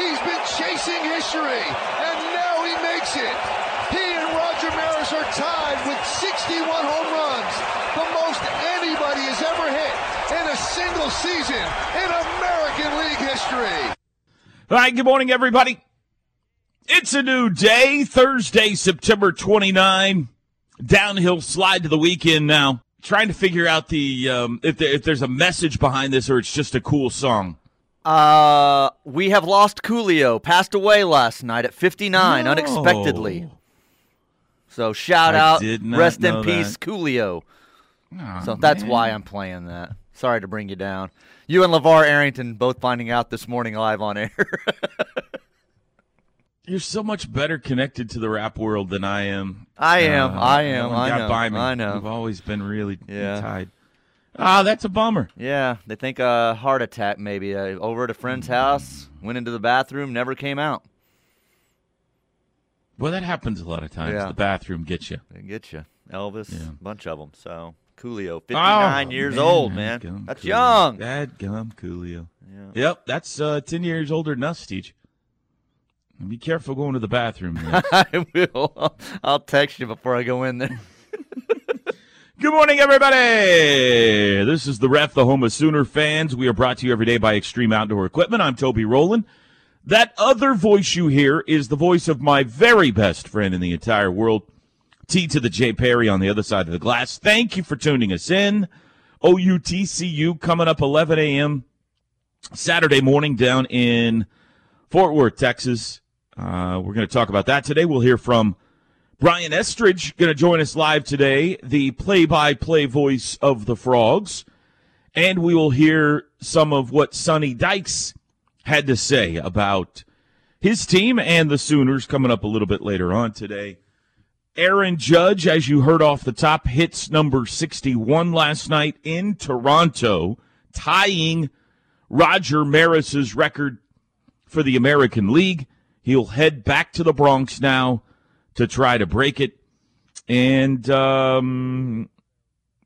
He's been chasing history, and now he makes it. He and Roger Maris are tied with 61 home runs, the most anybody has ever hit in a single season in American League history. All right, good morning, everybody. It's a new day, Thursday, September 29. Downhill slide to the weekend now. Trying to figure out the um, if, there, if there's a message behind this or it's just a cool song. Uh, we have lost Coolio. Passed away last night at 59 No. unexpectedly. So shout I out, rest in peace, that. Coolio. Aw, So that's man. why I'm playing that. Sorry to bring you down. You and LaVar Arrington both finding out this morning live on air. You're so much better connected to the rap world than I am. I am. Uh, I am. I got know. by me. I know. We've always been really Yeah. tied. Ah, that's a bummer. yeah, they think a heart attack maybe. Uh, over at a friend's house, went into the bathroom, never came out. Well, that happens a lot of times. Yeah. The bathroom gets you. They get you. Elvis, Yeah. bunch of them. So Coolio, 59 Oh, years old, man. That's Coolio. young. Dadgum Coolio. Yeah. Yep, that's uh, 10 years older than us, Steve. Be careful going to the bathroom. man. I will. I'll text you before I go in there. Good morning, everybody. This is the Ref, the home of Sooner fans. We are brought to you every day by Extreme Outdoor Equipment. I'm Toby Rowland. That other voice you hear is the voice of my very best friend in the entire world, T to the J Perry on the other side of the glass. Thank you for tuning us in. OUTCU coming up 11 a.m. Saturday morning down in Fort Worth, Texas. Uh, we're going to talk about that today. We'll hear from Brian Estridge going to join us live today, the play-by-play voice of the Frogs, and we will hear some of what Sonny Dykes had to say about his team and the Sooners coming up a little bit later on today. Aaron Judge, as you heard off the top, hits number 61 last night in Toronto, tying Roger Maris's record for the American League. He'll head back to the Bronx now to try to break it. And um,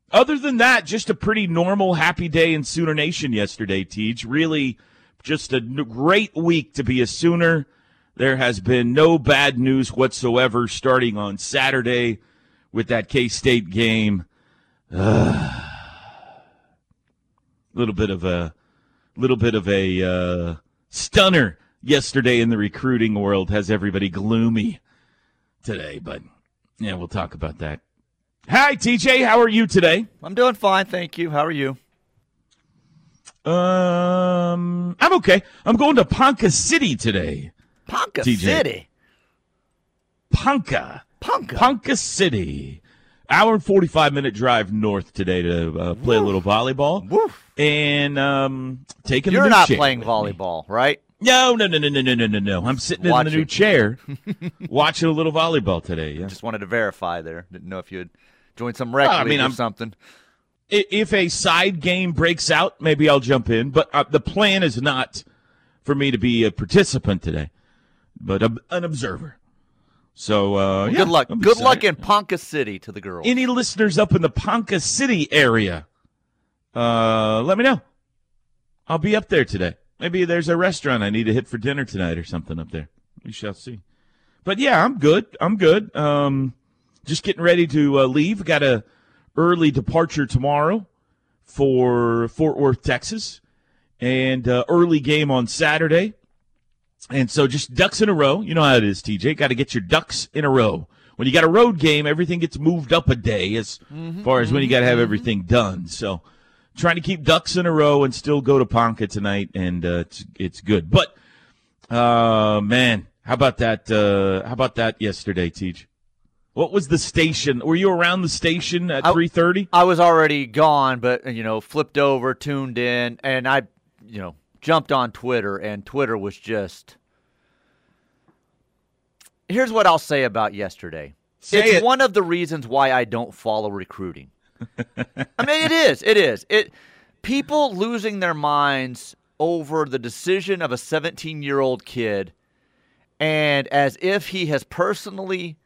other than that, just a pretty normal, happy day in Sooner Nation yesterday, Teach. Really, just a great week to be a Sooner. There has been no bad news whatsoever starting on Saturday with that K State game. A little bit of a little bit of a uh, stunner yesterday in the recruiting world has everybody gloomy today, but yeah, we'll talk about that. Hi, TJ. How are you today? I'm doing fine, thank you. How are you? Um, I'm okay. I'm going to Ponca City today. Ponca TJ. City. Ponca. Ponca. Ponca City. Hour and 45 minute drive north today to uh, play a little volleyball. Woof. And um, taking You're the not playing with me. volleyball, right? No, no, no, no, no, no, no, no, no. I'm sitting in the new chair watching a little volleyball today. Yeah. Just wanted to verify there. Didn't know if you had joined some rec Well, I league mean, or I'm- something. If a side game breaks out, maybe I'll jump in. But uh, the plan is not for me to be a participant today, but a, an observer. So uh, yeah, good luck. I'm Good luck in Ponca City to the girls. Any listeners up in the Ponca City area? Uh, let me know. I'll be up there today. Maybe there's a restaurant I need to hit for dinner tonight or something up there. We shall see. But yeah, I'm good. I'm good. Um, just getting ready to uh, leave. Got a early departure tomorrow for Fort Worth, Texas, and uh, early game on Saturday. And so just ducks in a row. You know how it is, TJ. Got to get your ducks in a row. When you got a road game, everything gets moved up a day as far as when you got to have everything done. So trying to keep ducks in a row and still go to Ponca tonight, and uh, it's it's good. But uh, man, how about that? Uh, how about that yesterday, Teach? What was the station? Were you around the station at three thirty? I was already gone, but you know, flipped over, tuned in, and I, you know, jumped on Twitter, and Twitter was just. Here's what I'll say about yesterday. Say it's it. one of the reasons why I don't follow recruiting. I mean, it is. It is. It people losing their minds over the decision of a 17-year-old kid and as if he has personally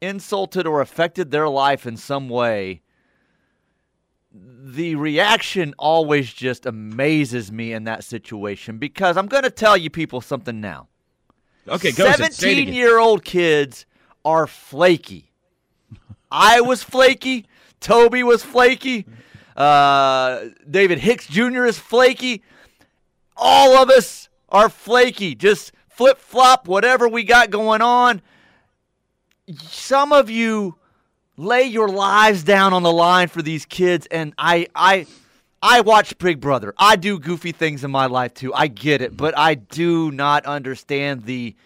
insulted or affected their life in some way the reaction always just amazes me in that situation because I'm going to tell you people something now. Okay, go. 17 year old kids are flaky. I was flaky. Toby was flaky. Uh, David Hicks Jr. is flaky. All of us are flaky. Just flip flop, whatever we got going on. Some of you lay your lives down on the line for these kids, and I, I, I watch Big Brother. I do goofy things in my life too. I get it, but I do not understand the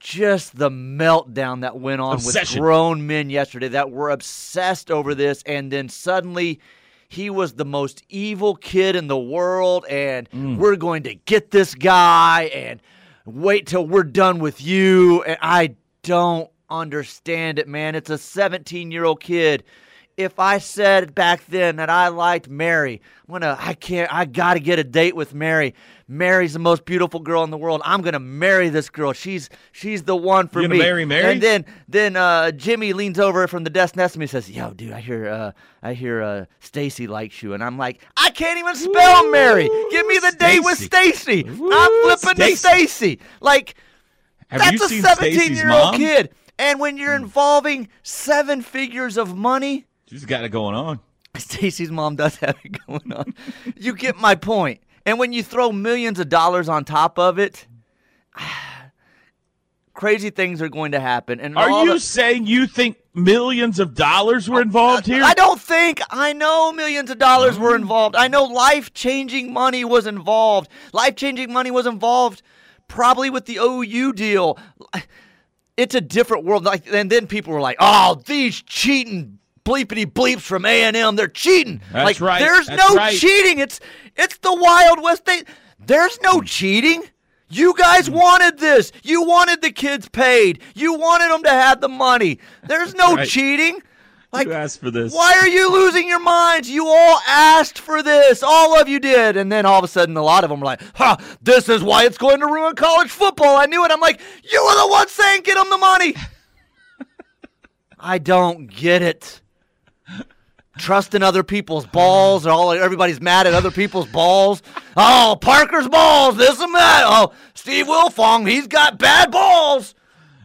just the meltdown that went on Obsession. with grown men yesterday that were obsessed over this, and then suddenly he was the most evil kid in the world, and mm. we're going to get this guy, and wait till we're done with you. And I don't understand it, man. It's a 17 year old kid. If I said back then that I liked Mary, I'm gonna, I can't, I gotta get a date with Mary. Mary's the most beautiful girl in the world. I'm gonna marry this girl. She's, she's the one for You me. marry Mary? And then, then uh, Jimmy leans over from the desk next to me and says, "Yo, dude, I hear, uh, I hear uh, Stacy likes you," and I'm like, "I can't even spell Mary. Give me the date with Stacy. I'm flipping to Stacy. Like." Have That's you a 17 year old kid. And when you're involving seven figures of money, She's got it going on. Stacy's mom does have it going on. you get my point. And when you throw millions of dollars on top of it, crazy things are going to happen. And Are you the- saying you think millions of dollars were involved here? I don't think. I know millions of dollars were involved. I know life changing money was involved. Life changing money was involved probably with the OU deal. It's a different world. Like, and then people were like, "Oh, these cheating bleepity bleeps from A and M, they're cheating." That's like, right. There's That's no right. cheating. It's it's the Wild West. They, there's no cheating. You guys hmm. wanted this. You wanted the kids paid. You wanted them to have the money. There's no Right. cheating. Like, you asked for this. why are you losing your minds? You all asked for this. All of you did. And then all of a sudden, a lot of them were like, huh, this is why it's going to ruin college football. I knew it. I'm like, you were the one saying get them the money. I don't get it. Trusting other people's balls, or all everybody's mad at other people's balls. Oh, Parker's balls, this and that. Oh, Steve Wiltfong, he's got bad balls.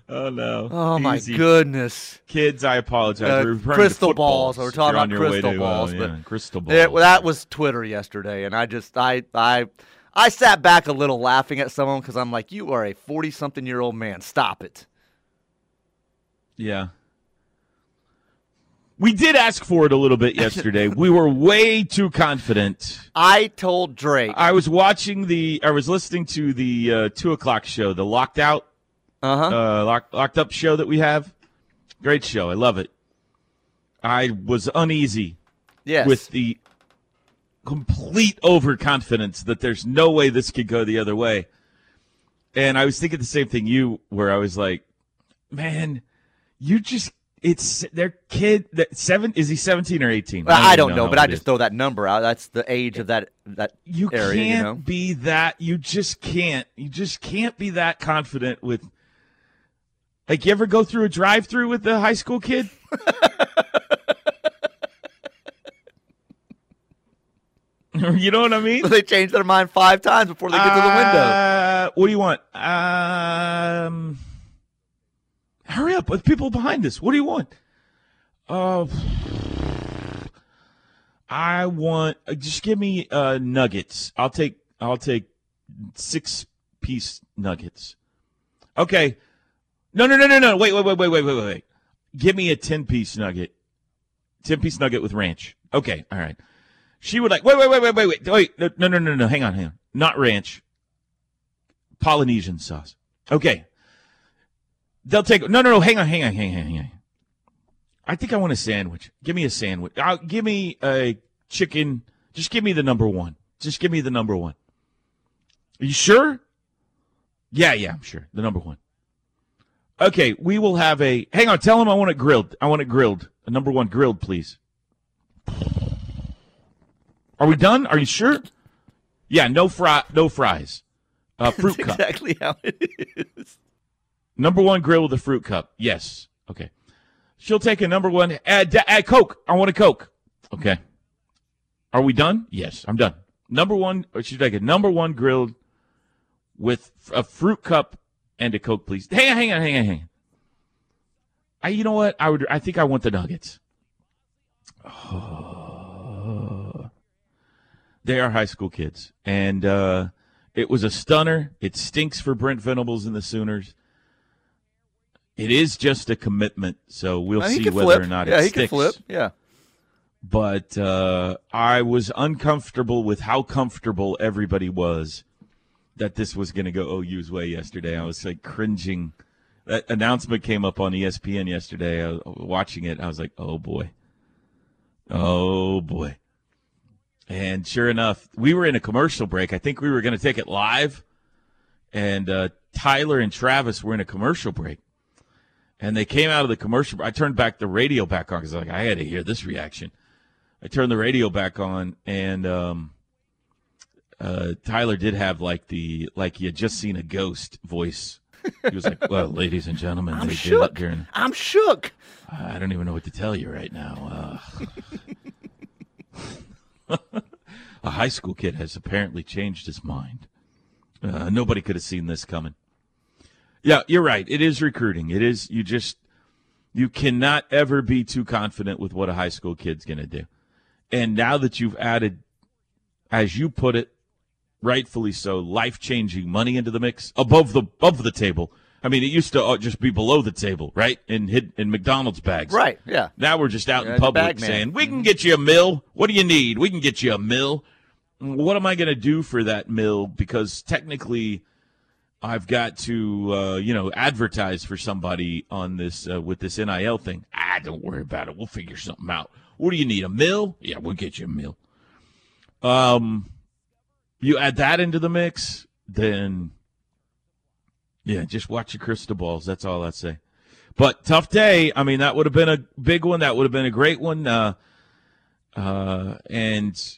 Oh no. Oh my Easy. goodness. Kids, I apologize. Uh, We're to crystal balls. We're talking about crystal to, balls, Uh, but yeah, crystal balls. It, well, that was Twitter yesterday, and I just I I I sat back a little laughing at someone because I'm like, you are a 40 something year old man. Stop it. Yeah. We did ask for it a little bit yesterday. we were way too confident. I told Drake. I was watching the, I was listening to the uh, two o'clock show, the Locked Out, Uh huh. uh, lock, Locked Up show that we have. Great show. I love it. I was uneasy yes. with the complete overconfidence that there's no way this could go the other way. And I was thinking the same thing you, where I was like, man, you just, it's their kid that seven, is he 17 or 18? Well, I even don't know, how but I just is. throw that number out. That's the age of that that you area. can't You know. be that, you just can't, you just can't be that confident with, like, you ever go through a drive through with a high school kid? you know what I mean? they change their mind five times before they get to the window. Uh, what do you want? Um, hurry up with people behind us. What do you want? Uh, I want. uh, Just give me uh, nuggets. I'll take. I'll take six piece nuggets. Okay. No, no, no, no, no. Wait, wait, wait, wait, wait, wait, wait. Give me a ten piece nugget. Ten piece nugget with ranch. Okay. All right. She would like, wait, wait, wait, wait, wait, wait, wait, no, no, no, no, no, hang on, hang on. Not ranch. Polynesian sauce. Okay. They'll take, no, no, no, hang on, hang on, hang on, hang on. I think I want a sandwich. Give me a sandwich. Uh, give me a chicken. Just give me the number one. Just give me the number one. Are you sure? Yeah, yeah, I'm sure. The number one. Okay, we will have a. Hang on, tell him I want it grilled. I want it grilled. A number one grilled, please. Are we done? Are you sure? Yeah, no fry, no fries. Uh, fruit That's cup. exactly how it is. Number one grill with a fruit cup. Yes. Okay. She'll take a number one. Add, add Coke. I want a Coke. Okay. Are we done? Yes, I'm done. Number one, or should I a number one grilled with a fruit cup and a Coke, please? Hang on, hang on, hang on, hang on. I, you know what? I would. I think I want the nuggets. they are high school kids, and uh, it was a stunner. It stinks for Brent Venables and the Sooners. It is just a commitment, so we'll he see whether flip. or not yeah, it he sticks can flip. Yeah. but uh, I was uncomfortable with how comfortable everybody was that this was going to go OU's way yesterday. I was like cringing. That announcement came up on ESPN yesterday. I was watching it. I was like, oh boy. Oh boy. And sure enough, we were in a commercial break. I think we were going to take it live. And uh, Tyler and Travis were in a commercial break. And they came out of the commercial. I turned back the radio back on because like, I had to hear this reaction. I turned the radio back on, and um, uh, Tyler did have like the like he had just seen a ghost voice. He was like, "Well, ladies and gentlemen, I'm shook. during. I'm shook. I don't even know what to tell you right now. Uh, a high school kid has apparently changed his mind. Uh, nobody could have seen this coming. Yeah, you're right. It is recruiting. It is. You just you cannot ever be too confident with what a high school kid's going to do. And now that you've added, as you put it, rightfully so, life changing money into the mix above the above the table. I mean, it used to uh, just be below the table, right? In hid in McDonald's bags, Right. Yeah. Now we're just out Yeah, in public saying, we can get you a mill. What do you need? We can get you a mill. What am I going to do for that mill? Because technically, I've got to, uh, you know, advertise for somebody on this uh, with this NIL thing. Ah, don't worry about it. We'll figure something out. What do you need? A mill? Yeah, we'll get you a mill. Um, you add that into the mix, then yeah, just watch your crystal balls. That's all I'd say. But tough day. I mean, that would have been a big one. That would have been a great one. Uh, uh, and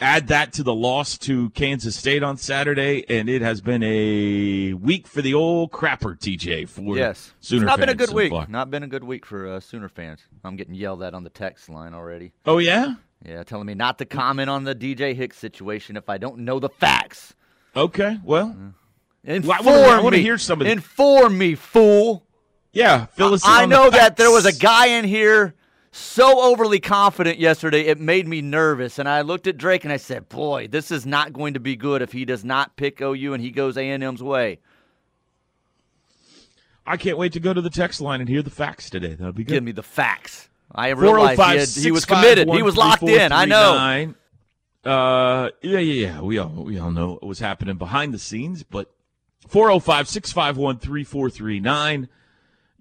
add that to the loss to Kansas State on Saturday, and it has been a week for the old crapper, TJ. For Yes. Sooner it's not been a good so week. far. Not been a good week for uh, Sooner fans. I'm getting yelled at on the text line already. Oh yeah. Yeah, telling me not to comment on the DJ Hicks situation if I don't know the facts. Okay. Well, Inform Well, I I wanna me. hear some of Inform me, fool. yeah. Fill us in I the know that there was a guy in here so overly confident yesterday, it made me nervous. And I looked at Drake and I said, "Boy, this is not going to be good if he does not pick OU and he goes A and M's way." I can't wait to go to the text line and hear the facts today. That'll be good. Give me the facts. I realized he, had, he was committed. He was locked in. I know. Uh, yeah, yeah, yeah. We all we all know what was happening behind the scenes, but 405-651-3439.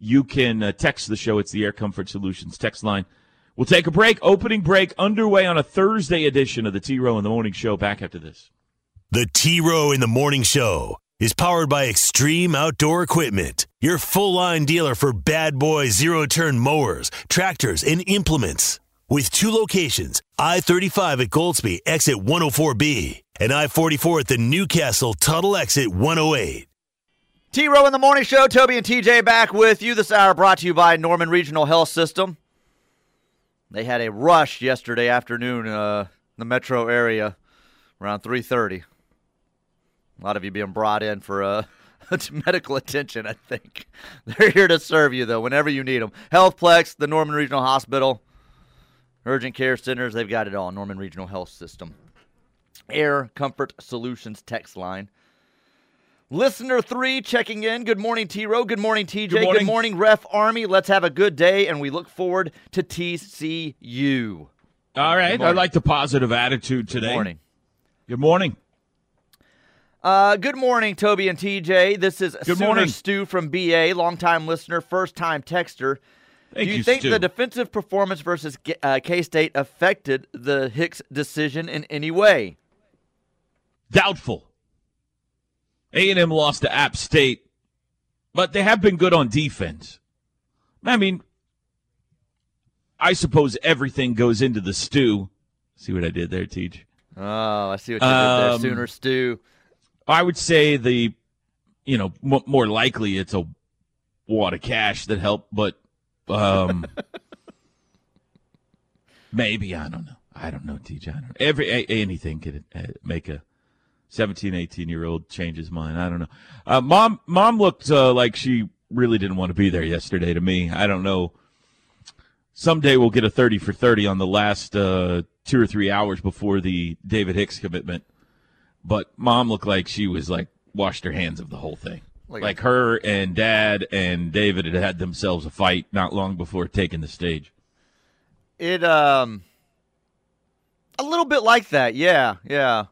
You can uh, text the show. It's the Air Comfort Solutions text line. We'll take a break. Opening break underway on a Thursday edition of the T Row in the Morning Show. Back after this. The T Row in the Morning Show is powered by Extreme Outdoor Equipment, your full line dealer for bad boy zero turn mowers, tractors, and implements. With two locations I 35 at Goldsby, exit 104B, and I 44 at the Newcastle Tuttle exit 108. T Row in the Morning Show. Toby and TJ back with you this hour, brought to you by Norman Regional Health System. They had a rush yesterday afternoon, uh, in the metro area, around 3:30. A lot of you being brought in for uh, medical attention. I think they're here to serve you though, whenever you need them. Healthplex, the Norman Regional Hospital, urgent care centers. They've got it all. Norman Regional Health System. Air Comfort Solutions text line. Listener three checking in. Good morning, T Row. Good morning, TJ. Good morning. Good morning, Ref Army. Let's have a good day, and we look forward to TCU. All right. I like the positive attitude today. Good morning. Good morning. Uh, good morning, Toby and TJ. This is Good Sooner morning. Stu from BA, longtime listener, first time texter. Thank Do you, you, think Stu. the defensive performance versus uh, K State affected the Hicks decision in any way? Doubtful. A&M lost to App State, but they have been good on defense. I mean, I suppose everything goes into the stew. See what I did there, Teach? Oh, I see what you did there, Um, Sooner Stew. I would say the, you know, m- more likely it's a wad of cash that helped, but um, maybe I don't know. I don't know, TJ. I don't know. Every a, anything could uh, make a 17, 18 year old change his mind. I don't know. Uh, mom, mom looked uh, like she really didn't want to be there yesterday. To me, I don't know. Someday we'll get a 30 for 30 on the last uh, two or three hours before the David Hicks commitment. But mom looked like she was like washed her hands of the whole thing. Like Like, her and dad and David had had themselves a fight not long before taking the stage. It um a little bit like that, yeah, yeah.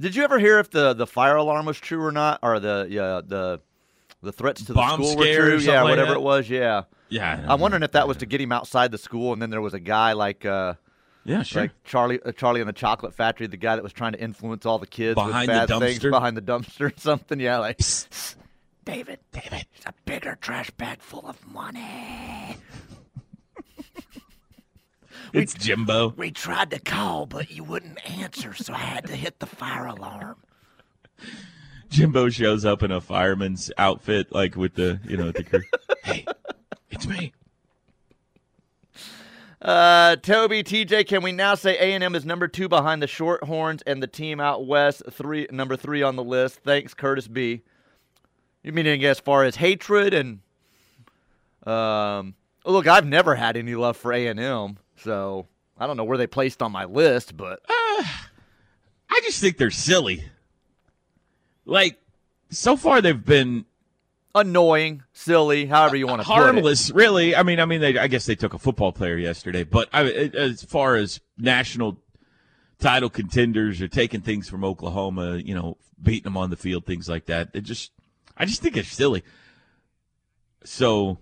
Did you ever hear if the the fire alarm was true or not, or the yeah the the threats to the Bomb school were true? Yeah, like whatever that? it was. Yeah, Yeah, I'm wondering if that was to get him outside the school, and then there was a guy like uh Yeah, sure. like Charlie uh, Charlie in the Chocolate Factory, the guy that was trying to influence all the kids Behind with the bad things dumpster? behind the dumpster or something. Yeah, like David, David, it's a bigger trash bag full of money. it's Jimbo. We tried to call, but you wouldn't answer, so I had to hit the fire alarm. Jimbo shows up in a fireman's outfit, like with the you know the cur- hey, it's me. Uh, Toby, TJ, can we now say A and M is number two behind the Shorthorns and the team out west, three number three on the list? Thanks, Curtis B. You meaning as far as hatred and um? Look, I've never had any love for A and M, so I don't know where they placed on my list, but uh, I just think they're silly. Like so far, they've been annoying, silly, however you want to put it. harmless, really. I mean, I mean, they, I guess they took a football player yesterday, but I, as far as national title contenders or taking things from Oklahoma, you know, beating them on the field, things like that, it just, I just think it's silly. So,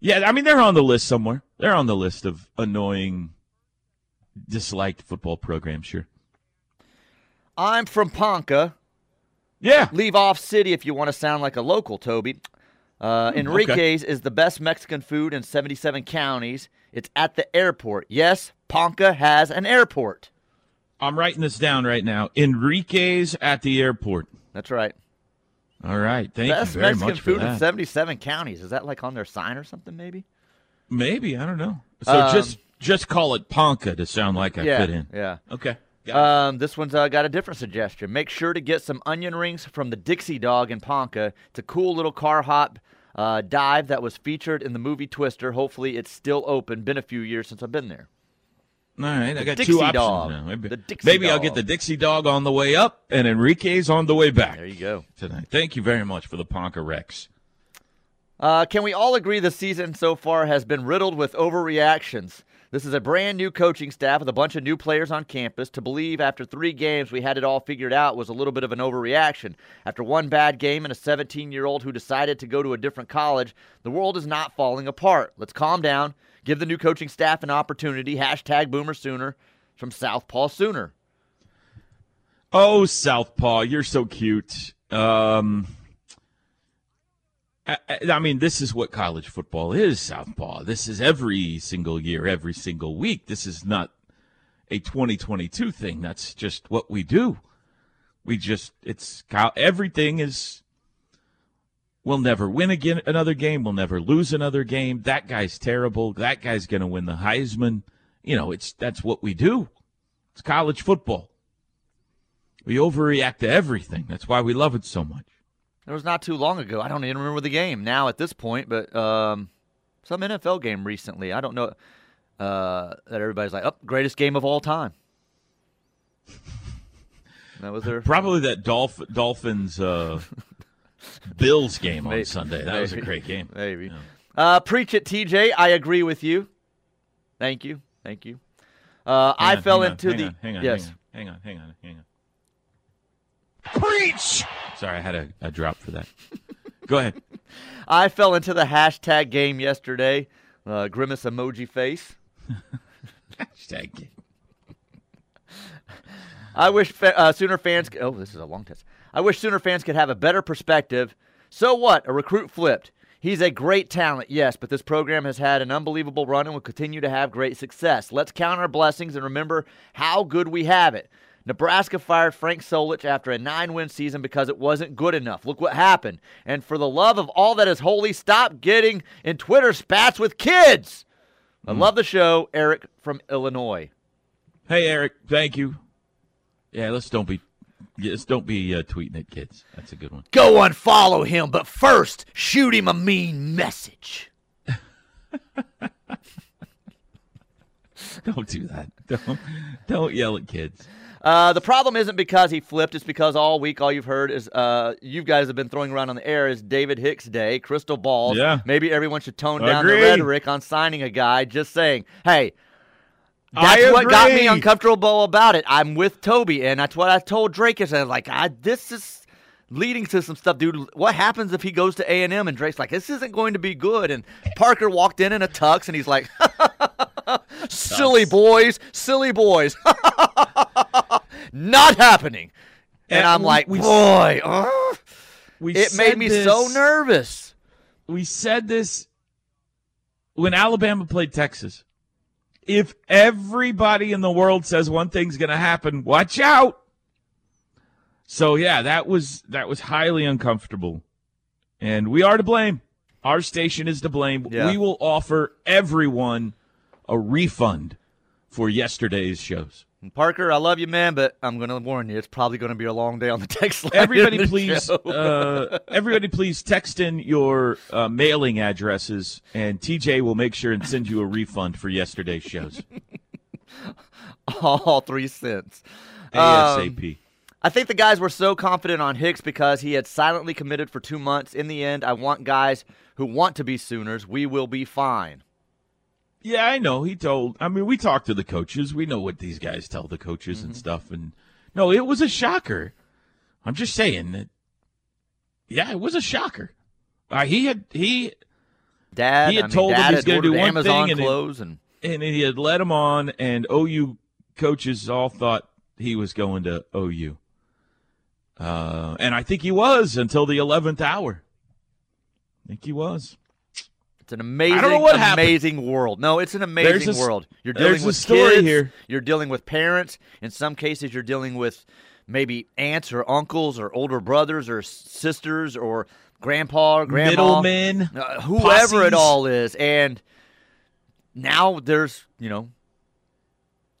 yeah, I mean, they're on the list somewhere. They're on the list of annoying, disliked football programs. Sure. I'm from Ponca. Yeah. Leave off city if you want to sound like a local, Toby. Uh, Enrique's is the best Mexican food in 77 counties. It's at the airport. Yes, Ponca has an airport. I'm writing this down right now. Enrique's at the airport. That's right. All right. Thank best you very Mexican much for food in 77 counties. Is that like on their sign or something, maybe? Maybe I don't know. So Um, just just call it Ponca to sound like I yeah. fit in. Yeah. Okay. Um, this one's uh, got a different suggestion. Make sure to get some onion rings from the Dixie Dog in Ponca. It's a cool little car hop uh, dive that was featured in the movie Twister. Hopefully, it's still open. Been a few years since I've been there. All right. I got Dixie two options Dog. now. Maybe, The Dixie maybe I'll get the Dixie Dog on the way up and Enrique's on the way back There you go. tonight. Thank you very much for the Ponca Rex. Uh, can we all agree the season so far has been riddled with overreactions? This is a brand new coaching staff with a bunch of new players on campus. To believe after three games we had it all figured out was a little bit of an overreaction. After one bad game and a 17 year old who decided to go to a different college, the world is not falling apart. Let's calm down. Give the new coaching staff an opportunity. Hashtag Boomer Sooner from Southpaw Sooner. Oh, Southpaw, you're so cute. Um, I, I mean, this is what college football is, Southpaw. This is every single year, every single week. This is not a 2022 thing. That's just what we do. We just, it's, everything is, we'll never win again another game. We'll never lose another game. That guy's terrible. That guy's going to win the Heisman. You know, it's, that's what we do. It's college football. We overreact to everything. That's why we love it so much. It was not too long ago. I don't even remember the game now at this point, but um, some NFL game recently. I don't know uh, that everybody's like, "Oh, greatest game of all time." That was their Probably that Dolph- Dolphins uh, Bills game on Sunday. That was a great game. maybe. Uh, preach it, TJ. I agree with you. Thank you, thank you. Uh, I on, fell hang on, into hang the on, hang on, yes. hang on, hang on, hang on, hang on. Preach. Sorry, I had a, a drop for that. Go ahead. I fell into the hashtag game yesterday. Uh, grimace emoji face. Hashtag game. I wish fa- uh, Sooner fans. Oh, this is a long test. I wish Sooner fans could have a better perspective. So what? A recruit flipped. He's a great talent, yes, but this program has had an unbelievable run and will continue to have great success. Let's count our blessings and remember how good we have it. Nebraska fired Frank Solich after a nine win season because it wasn't good enough. Look what happened. And for the love of all that is holy, stop getting in Twitter spats with kids. I love the show. Eric from Illinois. Hey, Eric. Thank you. Yeah, let's don't be, let's don't be uh, tweeting at kids. That's a good one. Go unfollow him, but first shoot him a mean message. Don't do that. Don't don't yell at kids. Uh, the problem isn't because he flipped; it's because all week all you've heard is uh, you guys have been throwing around on the air is David Hicks Day, crystal balls. Yeah. Maybe everyone should tone down the rhetoric on signing a guy. Just saying, hey, that's what got me uncomfortable about it. I'm with Toby, and that's what I told Drake. Is I was like, I, this is leading to some stuff, dude. What happens if he goes to A and M and Drake's like, this isn't going to be good? And Parker walked in in a tux, and he's like, silly boys, silly boys, not happening. And And I'm we- like, we- boy. Uh. We it made me so nervous. We said this when Alabama played Texas. If everybody in the world says one thing's going to happen, watch out. So yeah, that was that was highly uncomfortable. And we are to blame. Our station is to blame. Yeah. We will offer everyone a refund for yesterday's shows. And Parker, I love you, man, but I'm going to warn you, it's probably going to be a long day on the text line. Everybody, please, uh, everybody, please text in your uh, mailing addresses, and TJ will make sure and send you a refund for yesterday's shows all three cents. Um, ASAP. I think the guys were so confident on Hicks because he had silently committed for two months. In the end, I want guys who want to be Sooners. We will be fine. Yeah, I know. He told. I mean, we talked to the coaches. We know what these guys tell the coaches Mm-hmm. and stuff. And no, it was a shocker. I'm just saying that. Yeah, it was a shocker. Uh, he had he Dad, He had I mean, told him Dad he's gonna do one Amazon thing and and and he had led him on, and OU coaches all thought he was going to OU. Uh, and I think he was until the eleventh hour. I think he was. It's an amazing, know what happened. amazing world. No, it's an amazing a world. You're dealing there's a with story kids, here. You're dealing with parents. In some cases, you're dealing with maybe aunts or uncles or older brothers or sisters or grandpa or grandma, Middlemen, uh, whoever it all is. And now there's, you know,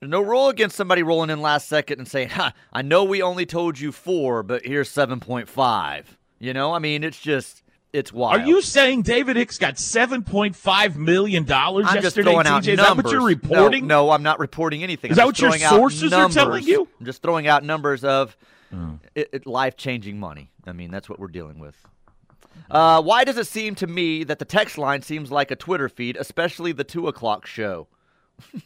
there's no rule against somebody rolling in last second and saying, "Ha, I know we only told you four, but here's seven point five. You know, I mean, it's just, it's wild. Are you saying David Hicks got seven point five million dollars yesterday? throwing out TJ? Is that what you're reporting? No, no, I'm not reporting anything. Is I'm that what your sources are telling you? I'm just throwing out numbers of it, it, life-changing money. I mean, that's what we're dealing with. Uh, why does it seem to me that the text line seems like a Twitter feed, especially the two o'clock show?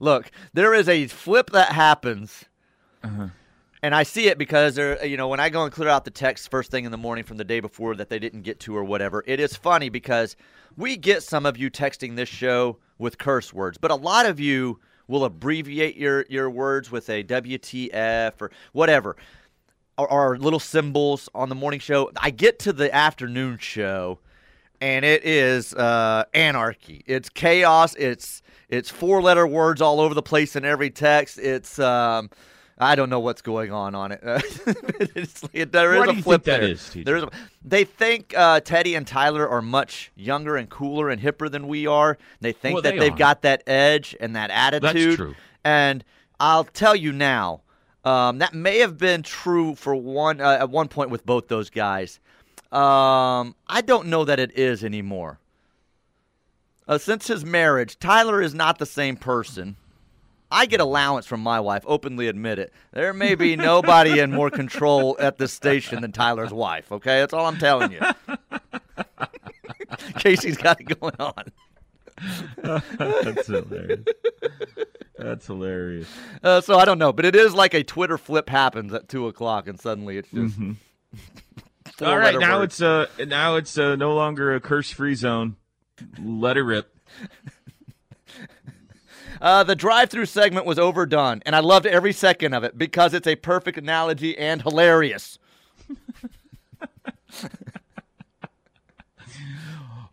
Look, there is a flip that happens, Uh-huh. And I see it because there. You know, when I go and clear out the text first thing in the morning from the day before that they didn't get to or whatever, it is funny because we get some of you texting this show with curse words, but a lot of you will abbreviate your your words with a WTF or whatever or, or little symbols on the morning show. I get to the afternoon show, and it is uh, anarchy. It's chaos. It's it's four letter words all over the place in every text. It's um, I don't know what's going on on it. there is a flip there. Is, there is a, they think uh, Teddy and Tyler are much younger and cooler and hipper than we are. They think Well, that they they've are. got that edge and that attitude. That's true. And I'll tell you now, um, that may have been true for one uh, at one point with both those guys. Um, I don't know that it is anymore. Uh, since his marriage, Tyler is not the same person. I get allowance from my wife, openly admit it. There may be nobody in more control at this station than Tyler's wife, okay? That's all I'm telling you. Casey's got it going on. That's hilarious. That's hilarious. Uh, so I don't know, but it is like a Twitter flip happens at two o'clock, and suddenly it's just. Mm-hmm. All right, now words. it's uh now it's uh, no longer a curse-free zone. Let it rip. Uh, the drive-through segment was overdone, and I loved every second of it because it's a perfect analogy and hilarious.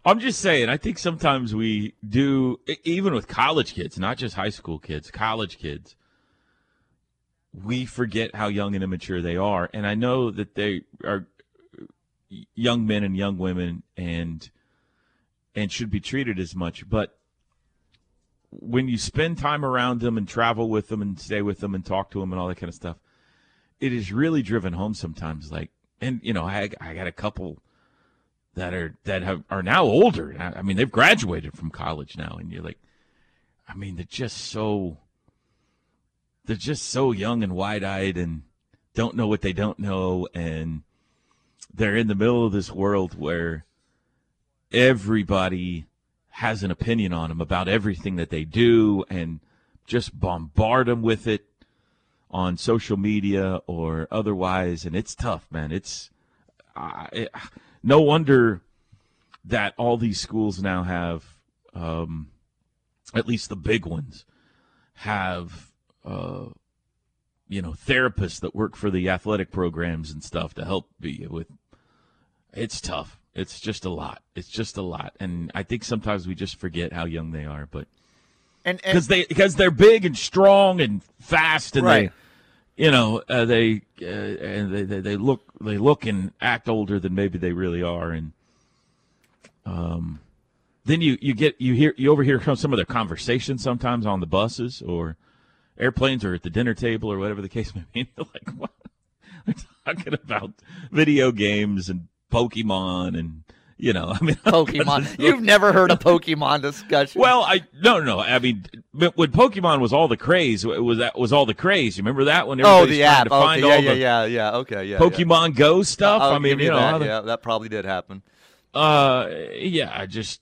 I'm just saying. I think sometimes we do, even with college kids, not just high school kids, college kids. We forget how young and immature they are, and I know that they are young men and young women, and and should be treated as much. But when you spend time around them and travel with them and stay with them and talk to them and all that kind of stuff, it is really driven home sometimes. Like, and you know, I I got a couple that are that have, are now older. I mean, they've graduated from college now, and you're like, I mean, they're just so they're just so young and wide eyed and don't know what they don't know, and they're in the middle of this world where everybody has an opinion on them about everything that they do and just bombard them with it on social media or otherwise. And it's tough man. It's uh, it, no wonder that all these schools now have um, at least the big ones have uh, you know therapists that work for the athletic programs and stuff to help be with. It's tough it's just a lot. It's just a lot. And i think sometimes we just forget how young they are but And, because they because they're big and strong and fast and Right. they you know uh, they uh, and they, they they look they look and act older than maybe they really are. And um then you you get you hear you overhear some of their conversations sometimes on the buses or airplanes or at the dinner table or whatever the case may be. They're like what? They're talking about video games and Pokemon and you know I mean Pokemon. You've never heard a Pokemon discussion. well, I no, no, no. I mean, when Pokemon was all the craze, it was that was all the craze. You remember that when oh, the app. to find Okay, yeah, all yeah, the yeah, yeah. Okay, yeah. Pokemon Go stuff? I'll I mean, give you know, that. the- yeah, that probably did happen. uh, yeah. I just,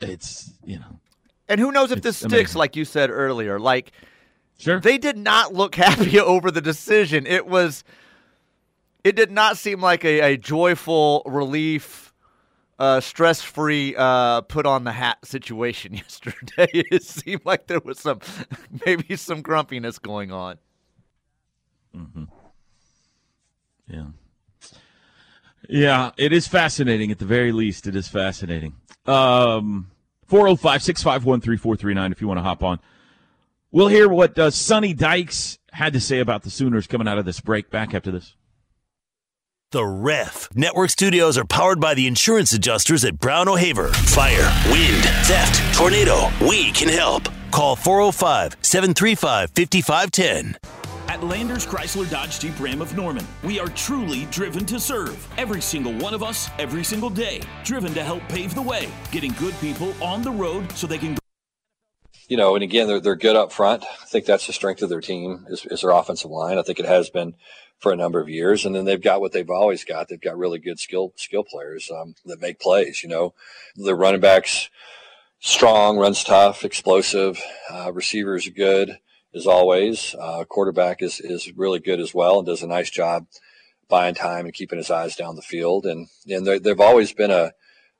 it's you know, And who knows if this sticks, amazing. like you said earlier. Like sure. they did not look happy over the decision. It was, it did not seem like a, a joyful relief, uh, stress-free, uh, put on the hat situation yesterday. it seemed like there was some, maybe some grumpiness going on. Hmm. Yeah. Yeah, it is fascinating at the very least. It is fascinating. Um 405 651 3439 if you want to hop on. We'll hear what uh, Sonny Dykes had to say about the Sooners coming out of this break. Back after this. The Ref. Network studios are powered by the insurance adjusters at Brown O'Haver. Fire, wind, theft, tornado. We can help. Call 405 735 5510. At Landers Chrysler Dodge Jeep Ram of Norman, we are truly driven to serve. Every single one of us, every single day. Driven to help pave the way, getting good people on the road so they can you know, and again, they're, they're good up front. I think that's the strength of their team is, is their offensive line. I think it has been for a number of years. And then they've got what they've always got. They've got really good skill, skill players, um, that make plays, you know, the running backs strong, runs tough, explosive, uh, receivers good as always. Uh, quarterback is, is really good as well and does a nice job buying time and keeping his eyes down the field. And, and they've always been a,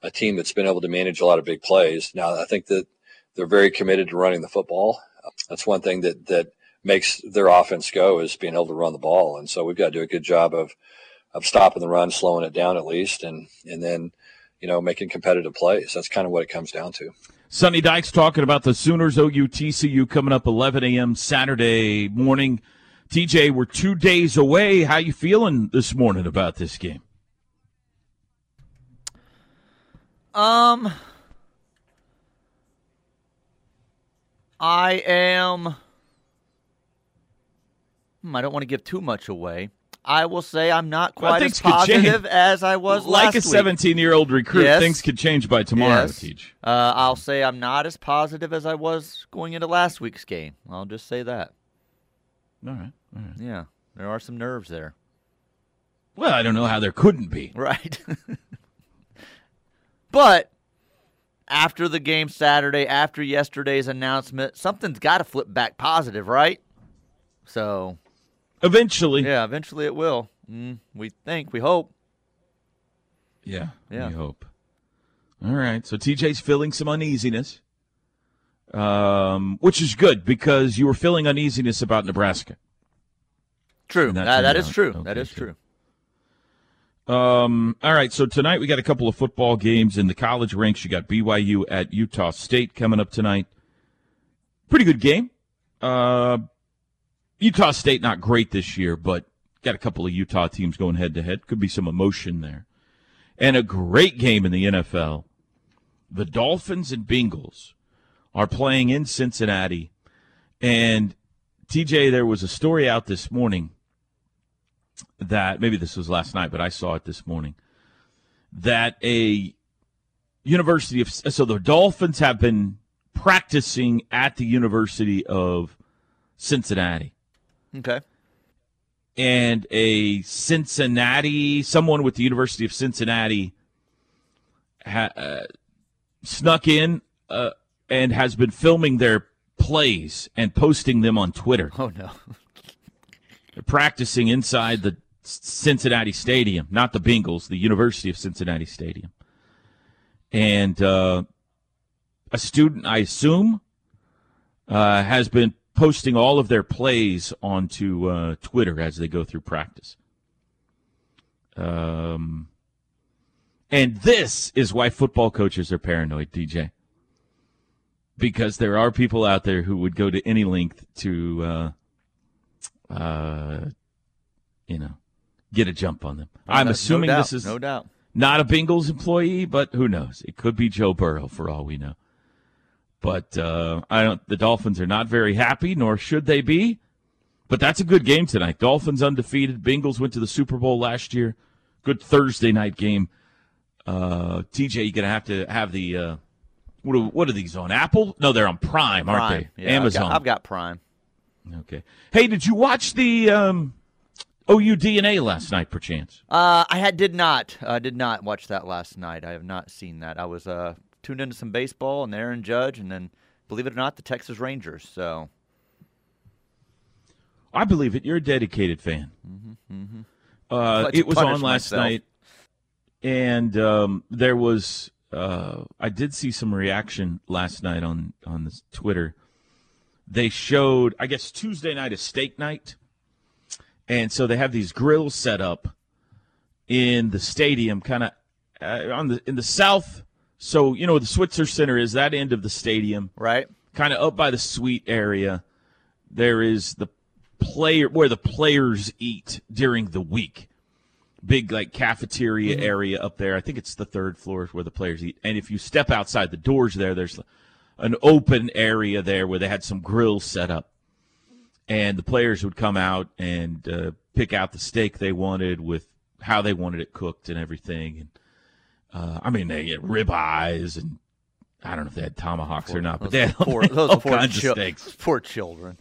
a team that's been able to manage a lot of big plays. Now, I think that they're very committed to running the football. That's one thing that that makes their offense go is being able to run the ball. And so we've got to do a good job of of stopping the run, slowing it down at least, and and then you know making competitive plays. That's kind of what it comes down to. Sonny Dykes talking about the Sooners OUTCU coming up 11 a.m. Saturday morning. TJ, we're two days away. How you feeling this morning about this game? Um, I am. Hmm, I don't want to give too much away. I will say I'm not quite things as positive as I was like last a 17 year old recruit, Yes. things could change by tomorrow. Yes. Teach. Uh, I'll say I'm not as positive as I was going into last week's game. I'll just say that. All right. All right. Yeah, there are some nerves there. Well, I don't know how there couldn't be. Right. but after the game Saturday, after yesterday's announcement, something's got to flip back positive, right? So, Eventually. yeah, eventually it will. Mm, we think, we hope. Yeah, Yeah. we hope. All right. So TJ's feeling some uneasiness, um, which is good because you were feeling uneasiness about Nebraska. True. That That, that turned is true. okay, that is true. true. Um, all right. So tonight we got a couple of football games in the college ranks. You got BYU at Utah State coming up tonight. Pretty good game. Uh, Utah State not great this year, but got a couple of Utah teams going head to head. Could be some emotion there. And a great game in the NFL. The Dolphins and Bengals are playing in Cincinnati. And TJ, there was a story out this morning that maybe this was last night, but I saw it this morning that a University of so the Dolphins have been practicing at the University of Cincinnati. Okay. And a Cincinnati, someone with the University of Cincinnati, ha, uh, snuck in uh, and has been filming their plays and posting them on Twitter. Oh no. They're practicing inside the Cincinnati Stadium, not the Bengals, the University of Cincinnati Stadium. And uh, a student, I assume, uh, has been posting all of their plays onto uh, Twitter as they go through practice. Um, and this is why football coaches are paranoid, DJ. Because there are people out there who would go to any length to, uh, uh, you know, get a jump on them. I'm assuming no doubt, this is no doubt. not a Bengals employee, but who knows? It could be Joe Burrow for all we know. But uh, I don't. The Dolphins are not very happy, nor should they be. But that's a good game tonight. Dolphins undefeated. Bengals went to the Super Bowl last year. Good Thursday night game. Uh, TJ, you're gonna have to have the. Uh, what are, what are these on Apple? No, they're on Prime, aren't Prime. they? Yeah, I've Amazon. got, I've got Prime. Okay. Hey, did you watch the um, OU DNA last night, perchance? Uh, I had did not uh, did not watch that last night. I have not seen that. I was uh, tuned into some baseball and Aaron Judge, and then believe it or not, the Texas Rangers. So I believe it. You're a dedicated fan. Mm-hmm, Uh, Like to it was on last myself. night, and um, there was. Uh, I did see some reaction last night on on this Twitter. They showed, I guess Tuesday night is steak night, and so they have these grills set up in the stadium, kind of uh, on the in the south. So you know the Switzer Center is that end of the stadium right, kind of up by the suite area, there is the player where the players eat during the week. Big like cafeteria area up there. I think it's the third floor where the players eat. And if you step outside the doors there, there's an open area there where they had some grills set up. And the players would come out and uh, pick out the steak they wanted with how they wanted it cooked and everything. And uh, I mean, they get rib eyes and I don't know if they had tomahawks or not, but those they had poor, those all poor, kinds chil- of steaks. poor children.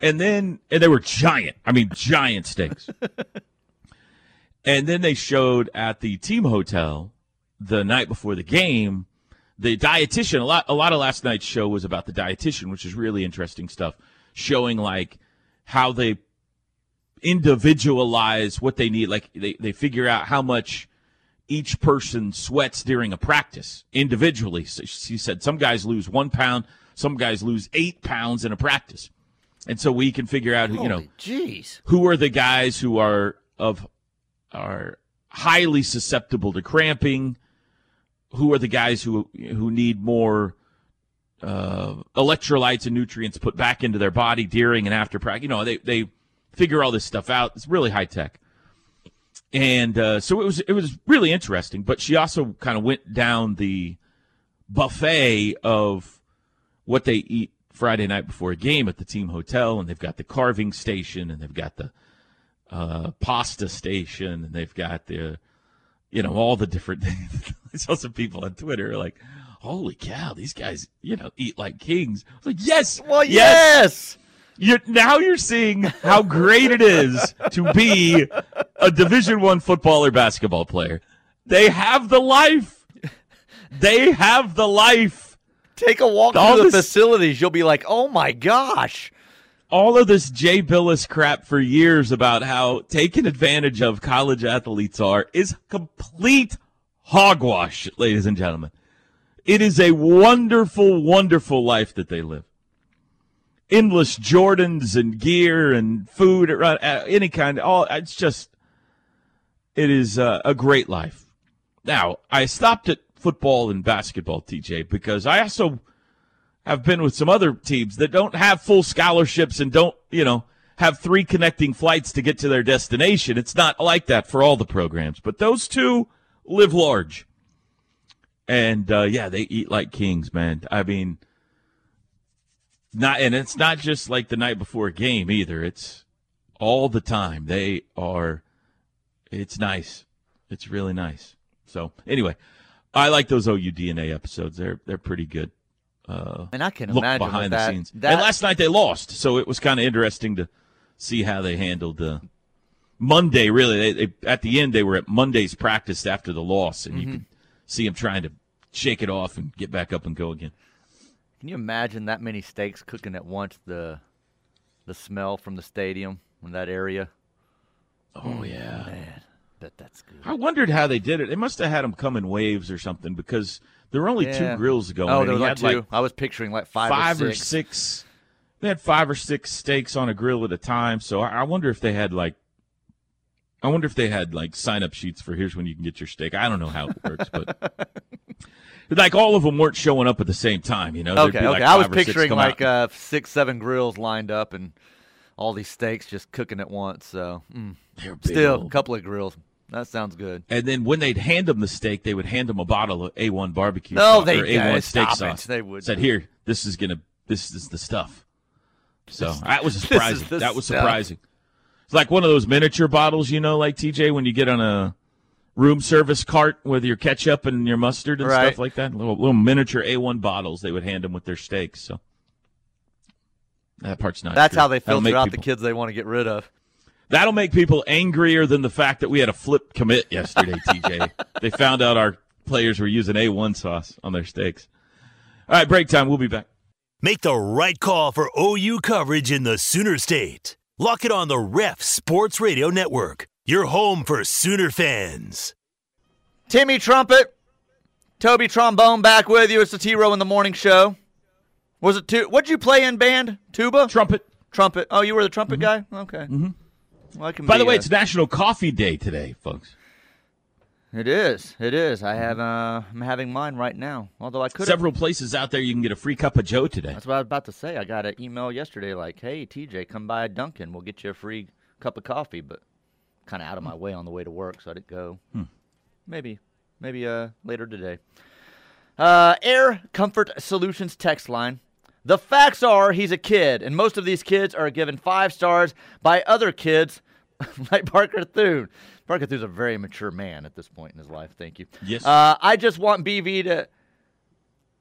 And then and they were giant. I mean, giant steaks. and then they showed at the team hotel the night before the game the dietitian. A lot a lot of last night's show was about the dietitian, which is really interesting stuff, showing like how they individualize what they need. Like they, they figure out how much each person sweats during a practice individually. So she said some guys lose one pound, some guys lose eight pounds in a practice. And so we can figure out, who you know, jeez. who are the guys who are of are highly susceptible to cramping, who are the guys who who need more uh, electrolytes and nutrients put back into their body during and after practice. You know, they they figure all this stuff out. It's really high tech. And uh, so it was it was really interesting, but she also kind of went down the buffet of what they eat Friday night before a game at the team hotel, and they've got the carving station, and they've got the uh, pasta station, and they've got the, you know, all the different things. I saw some people on Twitter like, "Holy cow, these guys, you know, eat like kings." I was like, "Yes, Well, yes." yes. You're, now you're seeing how great it is to be a Division One football or basketball player. They have the life. They have the life. Take a walk All through the facilities. You'll be like, oh my gosh. all of this Jay Bilas crap for years about how taken advantage of college athletes are is complete hogwash, ladies and gentlemen. It is a wonderful, wonderful life that they live. Endless Jordans and gear and food, uh, any kind. All it's just, it is uh, a great life. Now I stopped at football and basketball, TJ, because I also have been with some other teams that don't have full scholarships and don't, you know, have three connecting flights to get to their destination. It's not like that for all the programs, but those two live large. And uh, yeah, they eat like kings, man. I mean, Not and it's not just like the night before a game either. It's all the time. They are. It's nice. It's really nice. So anyway, I like those OU DNA episodes. They're they're pretty good. Uh, And I can look imagine behind with the that, scenes. that and last night they lost, so it was kind of interesting to see how they handled uh, Monday. Really, they, they, at the end they were at Monday's practice after the loss, and Mm-hmm. you could see them trying to shake it off and get back up and go again. Can you imagine that many steaks cooking at once? The the smell from the stadium in that area. Oh mm, yeah. Man, bet that's good. I wondered how they did it. They must have had them come in waves or something because there were only Yeah. two grills going. Oh, there he was like two. like I was picturing like five, five or six. six. They had five or six steaks on a grill at a time. So I I wonder if they had like, I wonder if they had like sign up sheets for here's when you can get your steak. I don't know how it works, but like all of them weren't showing up at the same time. You know? Okay, okay. like, I was picturing like uh, six, seven grills lined up and all these steaks just cooking at once. So mm. Still, a couple of grills. That sounds good. And then when they'd hand them the steak, they would hand them a bottle of A1 barbecue No, sauce they- or yeah, A1 steak stop it. sauce. They would. Said, "Here, this is gonna, this is the stuff." So that was surprising. That was stuff. surprising. It's like one of those miniature bottles, you know, like TJ when you get on a room service cart with your ketchup and your mustard and Right. stuff like that. Little, little miniature A1 bottles they would hand them with their steaks. So that part's not. That's true. how they That'll filter make out the kids they want to get rid of. That'll make people angrier than the fact that we had a flip commit yesterday, TJ. they found out our players were using A1 sauce on their steaks. All right, break time. We'll be back. Make the right call for OU coverage in the Sooner State. Lock it on the Ref Sports Radio Network, your home for Sooner fans. Timmy Trumpet, Toby Trombone back with you. It's the T Row in the Morning Show. Was it tu- What'd you play in band? Tuba? Trumpet. Trumpet. Oh, you were the trumpet guy? Okay. Mm-hmm. Well, I can By be, the way, uh, it's National Coffee Day today, folks. It is. It is. I have. Uh, I'm having mine right now. Although I could. Several places out there you can get a free cup of Joe today. That's what I was about to say. I got an email yesterday like, "Hey, TJ, come by Dunkin'. We'll get you a free cup of coffee." But kind of out of my way on the way to work, so I didn't go. Maybe, maybe uh later today. Uh, Air Comfort Solutions text line. The facts are he's a kid, and most of these kids are given five stars by other kids like Parker Thune. Parker Thune's a very mature man at this point in his life. Thank you. Yes. Uh, I just want BV to.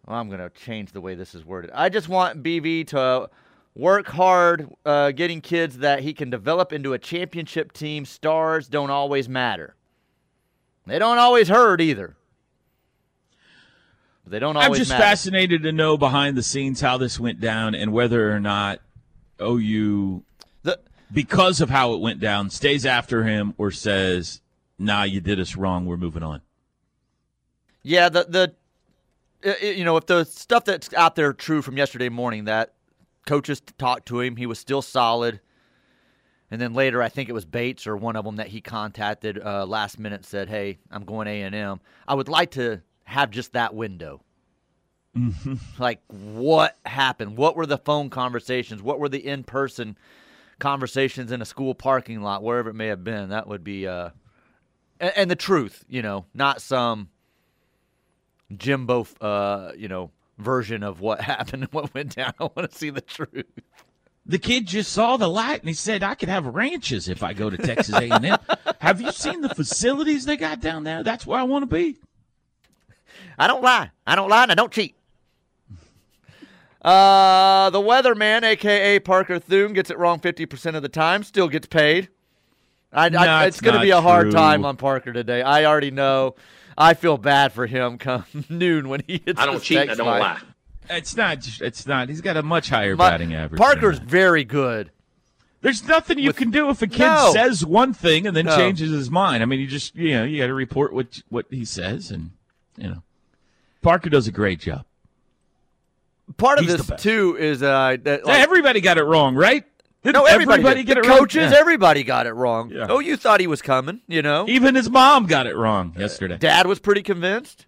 Well, I'm going to change the way this is worded. I just want BV to work hard uh, getting kids that he can develop into a championship team. Stars don't always matter. They don't always hurt either. But they don't always I'm just matter. fascinated to know behind the scenes how this went down and whether or not OU, The, because of how it went down, stays after him or says, "Nah, you did us wrong. We're moving on." Yeah, the the i- you know if the stuff that's out there true from yesterday morning that coaches talked to him, he was still solid, and then later I think it was Bates or one of them that he contacted uh, last minute said, "Hey, I'm going A and M. I would like to have just that window." Like what happened? What were the phone conversations? What were the in person conversations in a school parking lot, wherever it may have been? That would be uh, and, and the truth, you know, not some Jimbo, uh, you know, version of what happened and what went down. I want to see the truth. The kid just saw the light and he said, "I could have ranches if I go to Texas A&M." have you seen the facilities they got down there? That's where I want to be. I don't lie. I don't lie and I don't cheat. Uh, the weatherman, aka Parker Thune, gets it wrong 50% of the time, still gets paid. I, I, it's going to be a hard true. time on Parker today. I already know. I feel bad for him come noon when he hits I don't this cheat. I don't line. lie. It's not. It's not. He's got a much higher My- batting average. Parker's very good. There's nothing you with- can do if a kid No. says one thing and then No. changes his mind. I mean, you just you know you got to report what what he says, and you know, Parker does a great job. Part of He's this too is uh, that like, everybody got it wrong, right? Didn't no everybody, did. get the it wrong? coaches, Yeah. everybody got it wrong. Yeah. Oh, you thought he was coming, you know? Even his mom got it wrong yesterday. Dad was pretty convinced.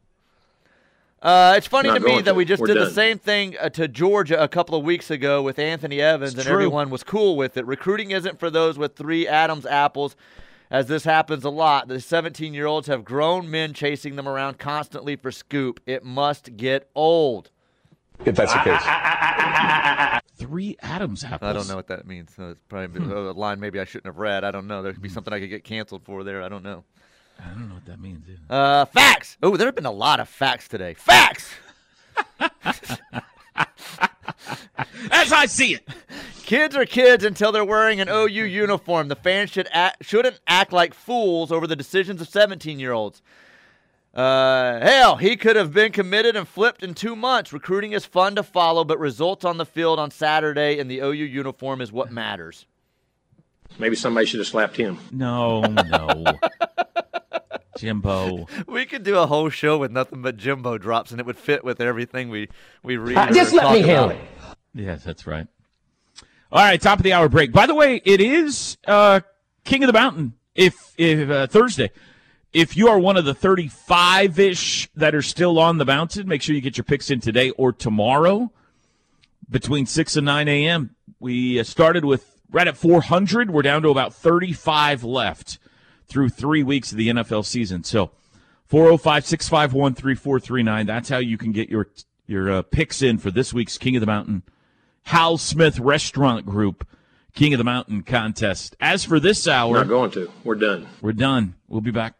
Uh, it's funny Not to me going that to. we just We're did the same thing uh, to Georgia a couple of weeks ago with Anthony Evans, It's and true. everyone was cool with it. Recruiting isn't for those with three Adams apples, as this happens a lot. The 17 year olds have grown men chasing them around constantly for scoop. It must get old. If that's the ah, case. Ah, ah, Three Adams apples. I don't know what that means. So it's probably hmm. a line maybe I shouldn't have read. I don't know. There could be hmm. something I could get canceled for there. I don't know. I don't know what that means. either. Uh, facts. Oh, there have been a lot of facts today. Facts. As I see it. Kids are kids until they're wearing an OU uniform. The fans should act, shouldn't act like fools over the decisions of 17 year olds. Uh, hell, he could have been committed and flipped in two months. Recruiting is fun to follow, but results on the field on Saturday in the OU uniform is what matters. Maybe somebody should have slapped him. No, no. Jimbo. We could do a whole show with nothing but Jimbo drops, and it would fit with everything we we read. Uh, just let me handle it. Yes, that's right. All right, top of the hour break. By the way, it is uh, King of the Mountain. If if uh, Thursday, if you are one of the thirty-five ish that are still on the mountain, make sure you get your picks in today or tomorrow between six and nine a.m. We uh, started with right at four hundred. We're down to about thirty-five left through three weeks of the NFL season. So. 405 651 3439. That's how you can get your your uh, picks in for this week's King of the Mountain Hal Smith Restaurant Group King of the Mountain contest. As for this hour, Not going to. We're done. we're done. We'll be back.